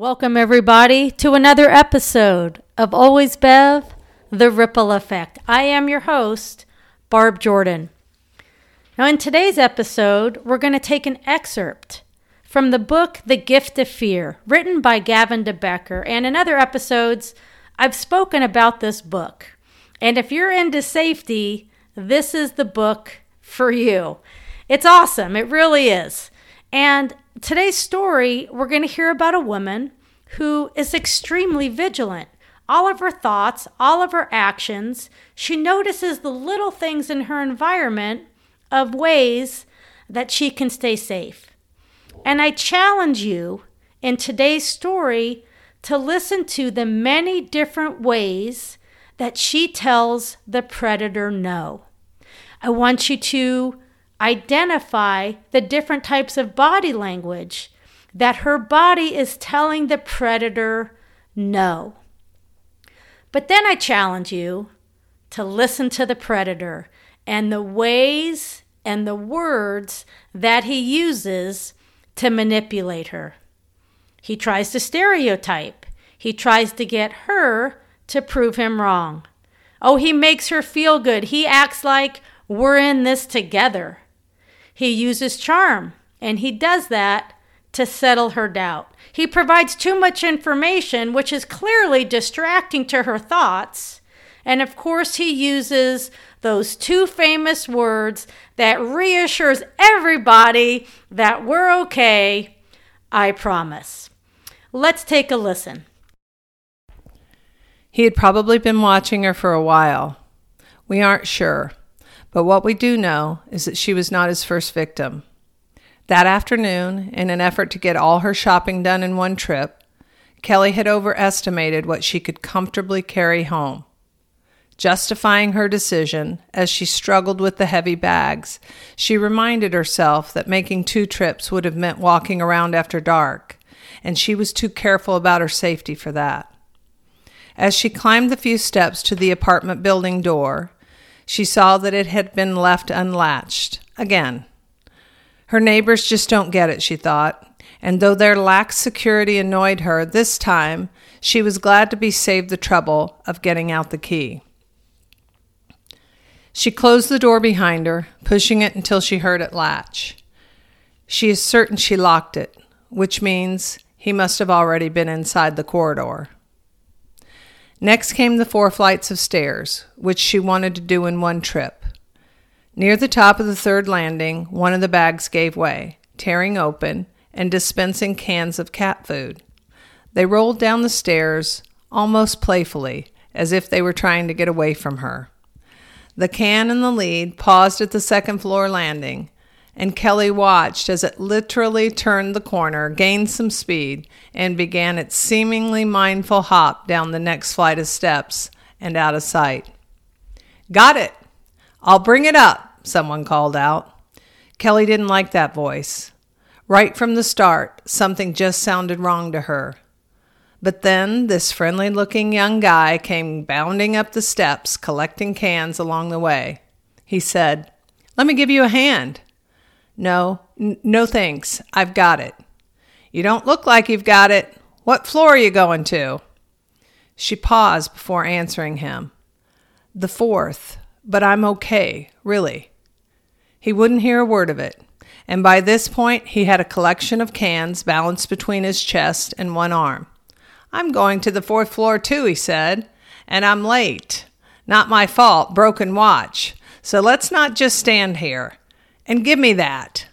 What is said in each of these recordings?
Welcome, everybody, to another episode of Always Bev, The Ripple Effect. I am your host, Barb Jordan. Now, in today's episode, we're going to take an excerpt from the book The Gift of Fear, written by Gavin de Becker. And in other episodes, I've spoken about this book. And if you're into safety, this is the book for you. It's awesome. It really is. And today's story, we're going to hear about a woman who is extremely vigilant. All of her thoughts, all of her actions, she notices the little things in her environment of ways that she can stay safe. And I challenge you in today's story to listen to the many different ways that she tells the predator no. I want you to identify the different types of body language that her body is telling the predator no. But then I challenge you to listen to the predator and the ways and the words that he uses to manipulate her. He tries to stereotype, he tries to get her to prove him wrong. Oh, he makes her feel good. He acts like we're in this together. He uses charm, and he does that to settle her doubt. He provides too much information, which is clearly distracting to her thoughts. And of course, he uses those two famous words that reassures everybody that we're okay. I promise. Let's take a listen. He had probably been watching her for a while. We aren't sure. But what we do know is that she was not his first victim. That afternoon, in an effort to get all her shopping done in one trip, Kelly had overestimated what she could comfortably carry home. Justifying her decision as she struggled with the heavy bags, she reminded herself that making two trips would have meant walking around after dark, and she was too careful about her safety for that. As she climbed the few steps to the apartment building door, she saw that it had been left unlatched. Again. Her neighbors just don't get it, she thought. And though their lax security annoyed her, this time she was glad to be saved the trouble of getting out the key. She closed the door behind her, pushing it until she heard it latch. She is certain she locked it, which means he must have already been inside the corridor. Next came the four flights of stairs, which she wanted to do in one trip. Near the top of the third landing, one of the bags gave way, tearing open and dispensing cans of cat food. They rolled down the stairs almost playfully, as if they were trying to get away from her. The can in the lead paused at the second floor landing, and Kelly watched as it literally turned the corner, gained some speed, and began its seemingly mindful hop down the next flight of steps and out of sight. Got it! I'll bring it up, someone called out. Kelly didn't like that voice. Right from the start, something just sounded wrong to her. But then this friendly looking young guy came bounding up the steps, collecting cans along the way. He said, Let me give you a hand. No, n- no thanks. I've got it. You don't look like you've got it. What floor are you going to? She paused before answering him. The fourth, but I'm okay, really. He wouldn't hear a word of it, and by this point he had a collection of cans balanced between his chest and one arm. I'm going to the fourth floor too, he said, and I'm late. Not my fault, broken watch. So let's not just stand here. And give me that.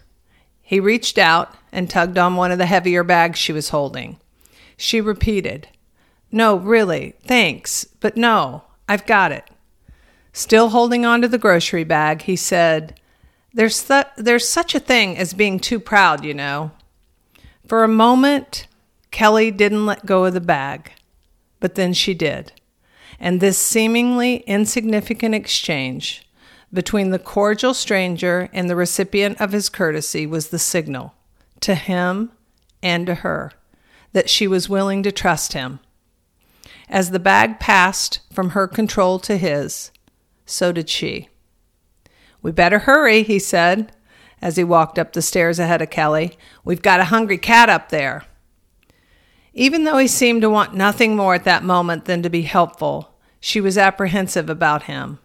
He reached out and tugged on one of the heavier bags she was holding. She repeated, No, really, thanks, but no, I've got it. Still holding on to the grocery bag, he said, there's, th- there's such a thing as being too proud, you know. For a moment, Kelly didn't let go of the bag, but then she did. And this seemingly insignificant exchange between the cordial stranger and the recipient of his courtesy was the signal to him and to her that she was willing to trust him. As the bag passed from her control to his, so did she. We better hurry, he said as he walked up the stairs ahead of Kelly. We've got a hungry cat up there. Even though he seemed to want nothing more at that moment than to be helpful, she was apprehensive about him.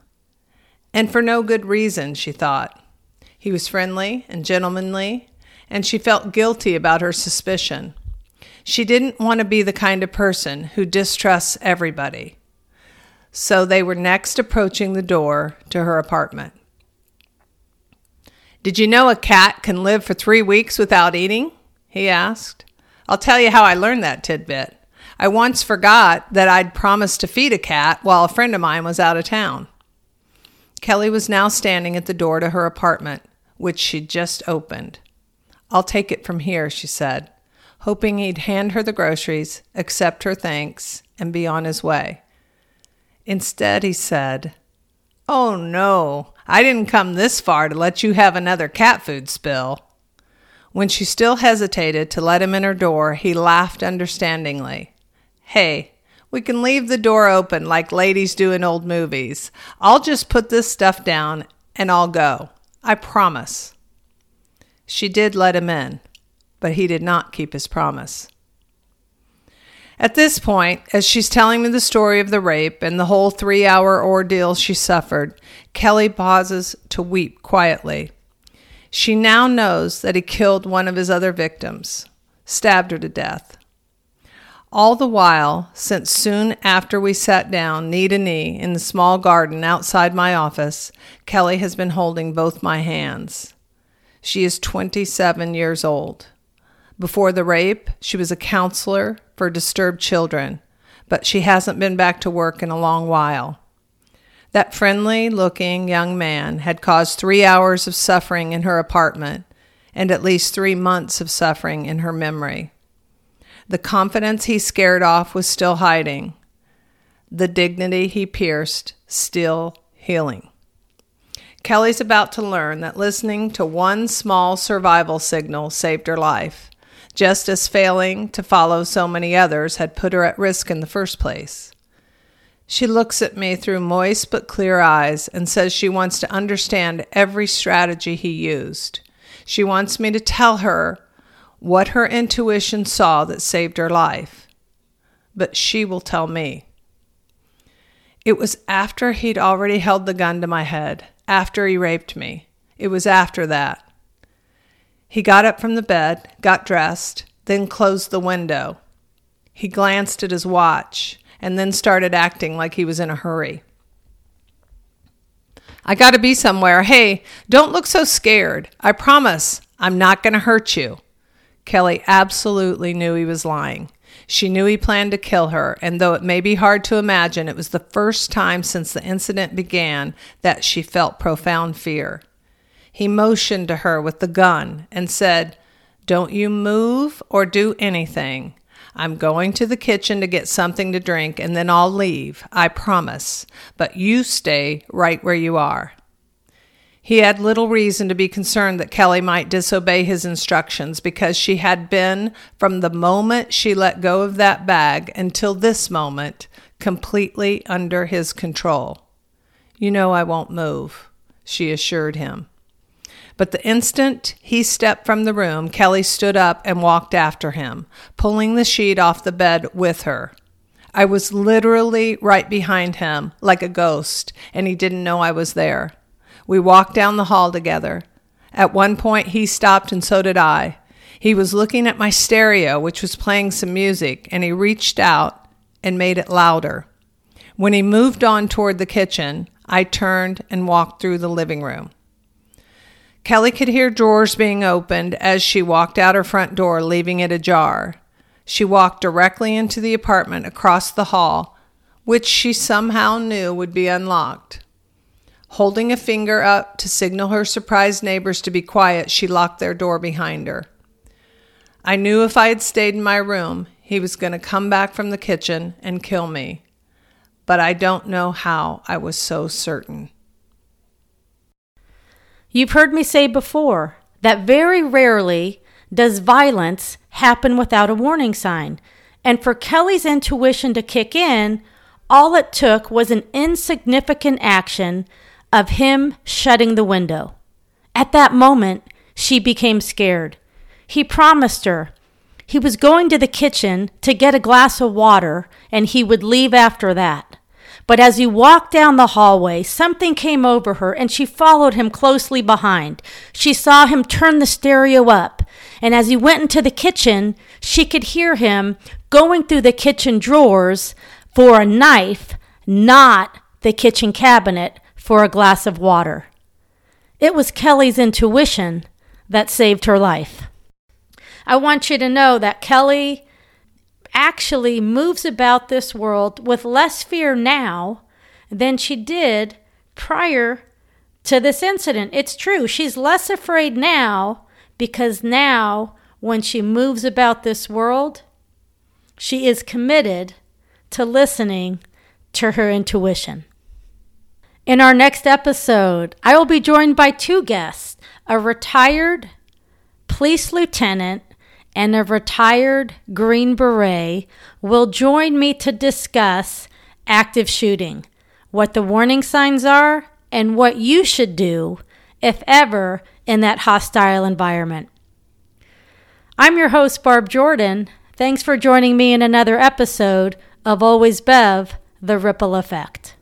And for no good reason, she thought. He was friendly and gentlemanly, and she felt guilty about her suspicion. She didn't want to be the kind of person who distrusts everybody. So they were next approaching the door to her apartment. Did you know a cat can live for three weeks without eating? he asked. I'll tell you how I learned that tidbit. I once forgot that I'd promised to feed a cat while a friend of mine was out of town. Kelly was now standing at the door to her apartment, which she'd just opened. I'll take it from here, she said, hoping he'd hand her the groceries, accept her thanks, and be on his way. Instead, he said, Oh no, I didn't come this far to let you have another cat food spill. When she still hesitated to let him in her door, he laughed understandingly. Hey, we can leave the door open like ladies do in old movies. I'll just put this stuff down and I'll go. I promise. She did let him in, but he did not keep his promise. At this point, as she's telling me the story of the rape and the whole three hour ordeal she suffered, Kelly pauses to weep quietly. She now knows that he killed one of his other victims, stabbed her to death. All the while, since soon after we sat down knee to knee in the small garden outside my office, Kelly has been holding both my hands. She is 27 years old. Before the rape, she was a counselor for disturbed children, but she hasn't been back to work in a long while. That friendly looking young man had caused three hours of suffering in her apartment and at least three months of suffering in her memory. The confidence he scared off was still hiding, the dignity he pierced still healing. Kelly's about to learn that listening to one small survival signal saved her life just as failing to follow so many others had put her at risk in the first place. She looks at me through moist but clear eyes and says she wants to understand every strategy he used. She wants me to tell her what her intuition saw that saved her life. But she will tell me. It was after he'd already held the gun to my head, after he raped me. It was after that. He got up from the bed, got dressed, then closed the window. He glanced at his watch and then started acting like he was in a hurry. I got to be somewhere. Hey, don't look so scared. I promise I'm not to hurt you. Kelly absolutely knew he was lying. She knew he planned to kill her, and though it may be hard to imagine, it was the first time since the incident began that she felt profound fear. He motioned to her with the gun and said, Don't you move or do anything. I'm going to the kitchen to get something to drink and then I'll leave, I promise. But you stay right where you are. He had little reason to be concerned that Kelly might disobey his instructions because she had been, from the moment she let go of that bag until this moment, completely under his control. You know I won't move, she assured him. But the instant he stepped from the room, Kelly stood up and walked after him, pulling the sheet off the bed with her. I was literally right behind him, like a ghost, and he didn't know I was there. We walked down the hall together. At one point, he stopped, and so did I. He was looking at my stereo, which was playing some music, and he reached out and made it louder. When he moved on toward the kitchen, I turned and walked through the living room. Kelly could hear drawers being opened as she walked out her front door, leaving it ajar. She walked directly into the apartment across the hall, which she somehow knew would be unlocked. Holding a finger up to signal her surprised neighbors to be quiet, she locked their door behind her. I knew if I had stayed in my room, he was going to come back from the kitchen and kill me. But I don't know how I was so certain. You've heard me say before that very rarely does violence happen without a warning sign. And for Kelly's intuition to kick in, all it took was an insignificant action of him shutting the window. At that moment, she became scared. He promised her He was going to the kitchen to get a glass of water and he would leave after that. But as he walked down the hallway, something came over her and she followed him closely behind. She saw him turn the stereo up, and as he went into the kitchen, she could hear him going through the kitchen drawers for a knife, not the kitchen cabinet for a glass of water. It was Kelly's intuition that saved her life. I want you to know that Kelly actually moves about this world with less fear now than she did prior to this incident. It's true. She's less afraid now because now, when she moves about this world, she is committed to listening to her intuition. In our next episode, I will be joined by two guests a retired police lieutenant and a retired Green Beret will join me to discuss active shooting, what the warning signs are, and what you should do, if ever, in that hostile environment. I'm your host, Barb Jordan. Thanks for joining me in another episode of Always Bev, The Ripple Effect.